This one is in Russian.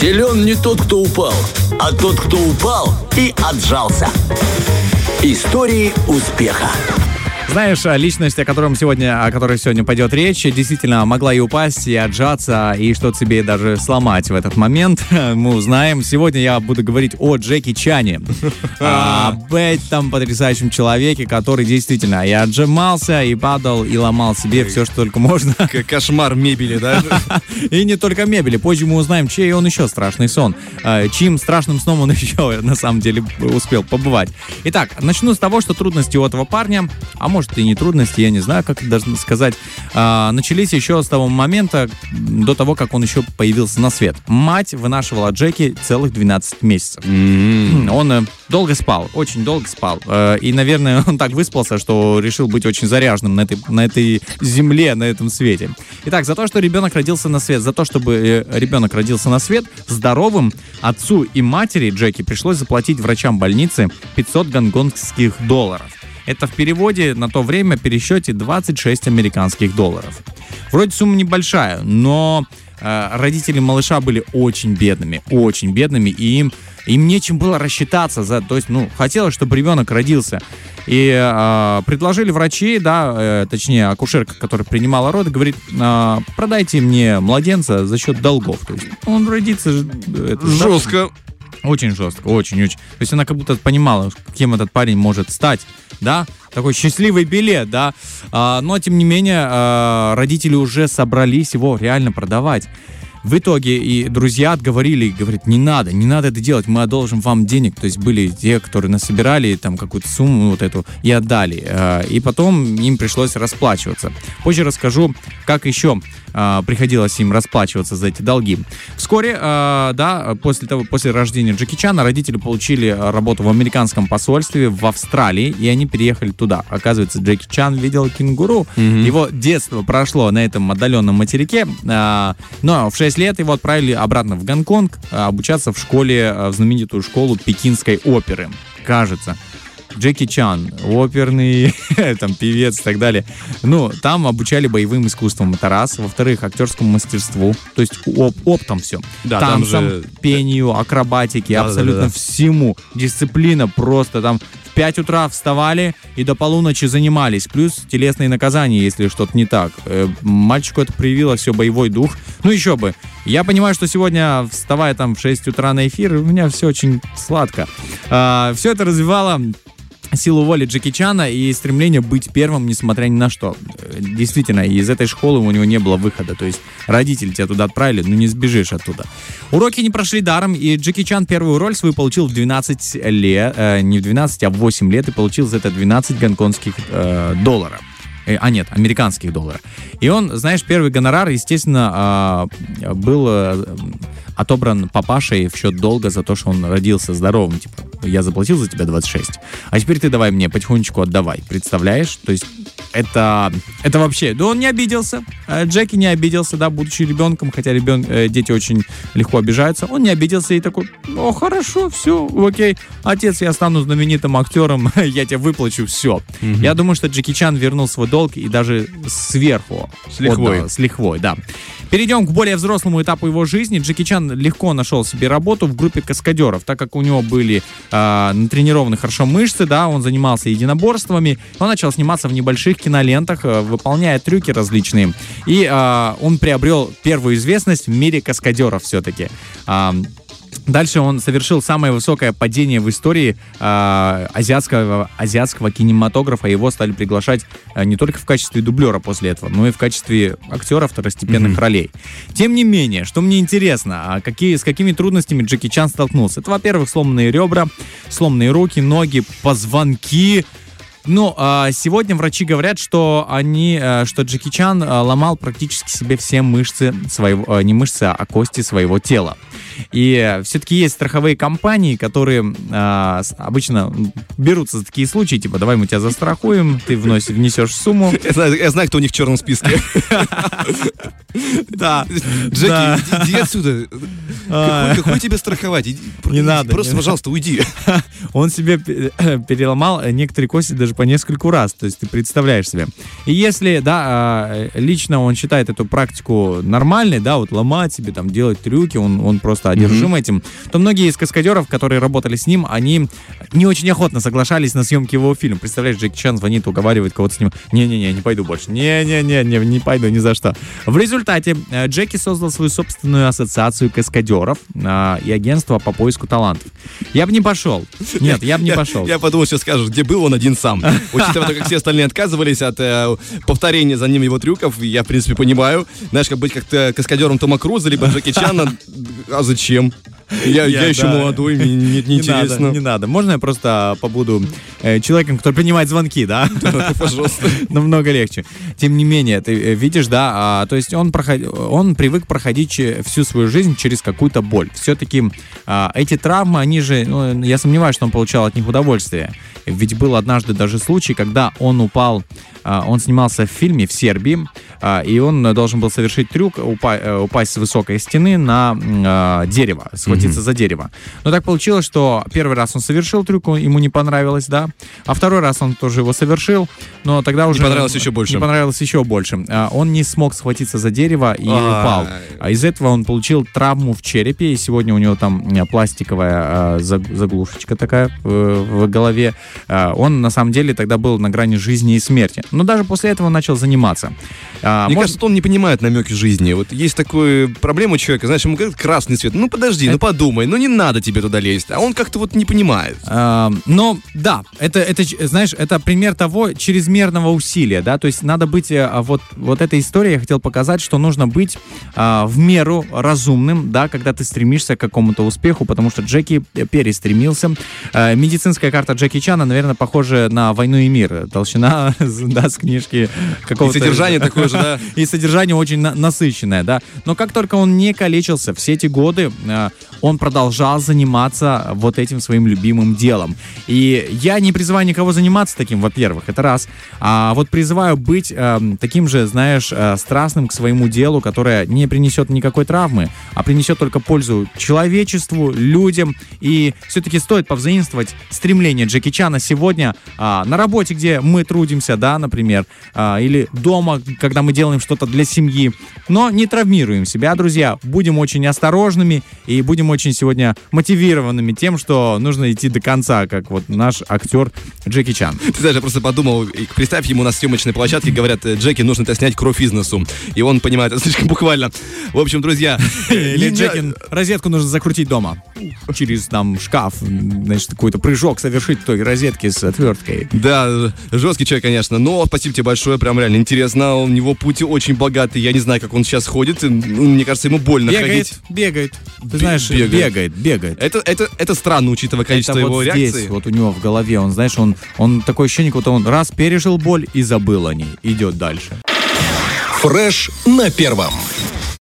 Силен не тот, кто упал, а тот, кто упал и отжался. Истории успеха. Знаешь, личность, о, котором сегодня, о которой сегодня пойдет речь, действительно могла и упасть, и отжаться, и что-то себе даже сломать в этот момент. Мы узнаем. Сегодня я буду говорить о Джеки Чане. Об этом потрясающем человеке, который действительно и отжимался, и падал, и ломал себе все, что только можно. Кошмар мебели, да? И не только мебели. Позже мы узнаем, чей он еще страшный сон. А, чьим страшным сном он еще на самом деле успел побывать. Итак, начну с того, что трудности у этого парня, а может может и не трудности, я не знаю, как это даже сказать, а, начались еще с того момента, до того, как он еще появился на свет. Мать вынашивала Джеки целых 12 месяцев. Mm-hmm. Он э, долго спал, очень долго спал. Э, и, наверное, он так выспался, что решил быть очень заряженным на этой, на этой земле, на этом свете. Итак, за то, что ребенок родился на свет, за то, чтобы э, ребенок родился на свет здоровым, отцу и матери Джеки пришлось заплатить врачам больницы 500 гонгонгских долларов. Это в переводе на то время пересчете 26 американских долларов. Вроде сумма небольшая, но э, родители малыша были очень бедными, очень бедными, и им, им нечем было рассчитаться за, то есть, ну, хотелось, чтобы ребенок родился. И э, предложили врачи, да, э, точнее, акушерка, которая принимала роды, говорит, э, продайте мне младенца за счет долгов. То есть он родится... Это, Жестко. Очень жестко, очень-очень. То есть она как будто понимала, кем этот парень может стать, да, такой счастливый билет, да. А, но, тем не менее, а, родители уже собрались его реально продавать. В итоге и друзья отговорили, говорят, не надо, не надо это делать, мы одолжим вам денег. То есть были те, которые насобирали там какую-то сумму вот эту и отдали. А, и потом им пришлось расплачиваться. Позже расскажу, как еще а, приходилось им расплачиваться за эти долги. Вскоре, а, да, после того, после рождения Джеки Чана родители получили работу в американском посольстве в Австралии, и они переехали туда. Оказывается, Джеки Чан видел кенгуру. Mm-hmm. Его детство прошло на этом отдаленном материке, но в 6 лет его отправили обратно в Гонконг обучаться в школе, в знаменитую школу пекинской оперы. Кажется. Джеки Чан, оперный, там, певец и так далее. Ну, там обучали боевым искусствам, это раз. Во-вторых, актерскому мастерству, то есть оп оптом все. Да, там, там же... пению, акробатике, да, абсолютно да, да, да. всему. Дисциплина просто там в 5 утра вставали и до полуночи занимались. Плюс телесные наказания, если что-то не так. Э, мальчику это проявило все боевой дух. Ну еще бы. Я понимаю, что сегодня, вставая там в 6 утра на эфир, у меня все очень сладко. А, все это развивало силу воли Джеки Чана и стремление быть первым, несмотря ни на что. Действительно, из этой школы у него не было выхода. То есть родители тебя туда отправили, ну не сбежишь оттуда. Уроки не прошли даром, и Джеки Чан первую роль свою получил в 12 лет, э, не в 12, а в 8 лет, и получил за это 12 гонконгских э, долларов э, а нет, американских долларов. И он, знаешь, первый гонорар, естественно, а, был э, отобран папашей в счет долга за то, что он родился здоровым. Типа, я заплатил за тебя 26, а теперь ты давай мне потихонечку отдавай. Представляешь? То есть это, это вообще... Да он не обиделся. Э, Джеки не обиделся, да, будучи ребенком, хотя ребен, э, дети очень легко обижаются. Он не обиделся и такой, о, хорошо, все, окей. Отец, я стану знаменитым актером, я тебе выплачу все. Угу. Я думаю, что Джеки Чан вернул свой долг и даже сверху. С лихвой. Отдал, с лихвой, да. Перейдем к более взрослому этапу его жизни. Джеки Чан легко нашел себе работу в группе каскадеров, так как у него были э, натренированы хорошо мышцы, да, он занимался единоборствами, он начал сниматься в небольших кинолентах, э, выполняя трюки различные, и э, он приобрел первую известность в мире каскадеров все-таки. Э, Дальше он совершил самое высокое падение в истории э, азиатского, азиатского кинематографа. Его стали приглашать э, не только в качестве дублера после этого, но и в качестве актера второстепенных mm-hmm. ролей. Тем не менее, что мне интересно, а какие, с какими трудностями Джеки Чан столкнулся? Это, во-первых, сломанные ребра, сломанные руки, ноги, позвонки, ну, а, сегодня врачи говорят, что они, э, что Джеки Чан э, ломал практически себе все мышцы своего, э, не мышцы, а кости своего тела. И все-таки есть страховые компании, которые обычно берутся за такие случаи, типа, давай мы тебя застрахуем, ты вносишь, внесешь сумму. Я знаю, я знаю, кто у них в черном списке. Да. Джеки, иди отсюда. Какой тебе страховать? Не надо. Просто, пожалуйста, уйди. Он себе переломал некоторые кости даже даже по нескольку раз. То есть ты представляешь себе. И если, да, а, лично он считает эту практику нормальной, да, вот ломать себе, там, делать трюки, он, он просто одержим этим, то многие из каскадеров, которые работали с ним, они не очень охотно соглашались на съемки его фильма. Представляешь, Джеки Чан звонит, уговаривает кого-то с ним. Не-не-не, не пойду больше. Не-не-не, не, не пойду ни за что. В результате э, Джеки создал свою собственную ассоциацию каскадеров а, и агентство по поиску талантов. Я бы не пошел. Нет, я бы не пошел. Я подумал, сейчас скажешь, где был он один сам. Учитывая то, как все остальные отказывались от э, повторения за ним его трюков, я, в принципе, понимаю. Знаешь, как быть как-то каскадером Тома Круза, либо Джеки Чана. А зачем? Я, я, Я, еще да. молодой, мне не, не Не надо, интересно. не надо. Можно я просто побуду э, человеком, который принимает звонки, да? Пожалуйста. Намного легче. Тем не менее, ты э, видишь, да, а, то есть он, проход... он привык проходить че- всю свою жизнь через какую-то боль. Все-таки а, эти травмы, они же, ну, я сомневаюсь, что он получал от них удовольствие. Ведь был однажды даже случай, когда он упал, а, он снимался в фильме в Сербии, а, и он должен был совершить трюк, упа- э, упасть с высокой стены на а, дерево, схватиться за дерево. Но так получилось, что первый раз он совершил трюк, ему не понравилось, да, а второй раз он тоже его совершил, но тогда уже... понравилось еще больше. Не понравилось еще больше. А, Он не смог схватиться за дерево и упал. А из этого он получил травму в черепе, и сегодня у него там пластиковая а, заг- заглушечка такая э, в голове. А, Он на самом деле тогда был на грани жизни и смерти. Но даже после этого начал заниматься. А, Мне может- кажется, он не понимает намеки жизни. Вот есть такая проблема у человека, знаешь, ему говорят красный цвет. Ну подожди, ну подумай, ну не надо тебе туда лезть. А он как-то вот не понимает. А, но да, это, это, знаешь, это пример того чрезмерного усилия, да, то есть надо быть, э, вот, вот этой историей я хотел показать, что нужно быть а, в меру разумным, да, когда ты стремишься к какому-то успеху, потому что Джеки перестремился. А, медицинская карта Джеки Чана, наверное, похожа на «Войну и мир». Толщина, да, с книжки И какого-то... содержание такое же, да. И содержание очень на- насыщенное, да. Но как только он не калечился все эти годы, э, он продолжал заниматься вот этим своим любимым делом. И я не призываю никого заниматься таким, во-первых, это раз. А вот призываю быть э, таким же, знаешь, э, страстным к своему делу, которое не принесет никакой травмы, а принесет только пользу человечеству, людям. И все-таки стоит повзаимствовать стремление Джеки Чана сегодня а, на работе, где мы трудимся, да, например, а, или дома, когда мы делаем что-то для семьи. Но не травмируем себя, друзья. Будем очень осторожными и будем очень сегодня мотивированными тем, что нужно идти до конца, как вот наш актер Джеки Чан. Ты знаешь, я просто подумал, представь ему на съемочной площадке, говорят, «Э, Джеки, нужно тебя снять кровь из носу. И он понимает это слишком буквально. В общем, друзья... Или Джекин, розетку нужно закрутить дома. Через там шкаф, значит, какой-то прыжок совершить той розетке с отверткой. Да, жесткий человек, конечно, но спасибо тебе большое, прям реально интересно. У него путь очень богатый, я не знаю, как он сейчас ходит. Мне кажется, ему больно Бегает, ходить. бегает. Ты Бе- знаешь, бегает. бегает, бегает. Это, это, это странно, учитывая количество это его вот реакций. здесь, вот у него в голове, он, знаешь, он, он такое ощущение, как будто он раз пережил боль и забыл о ней, идет дальше. Фреш на первом.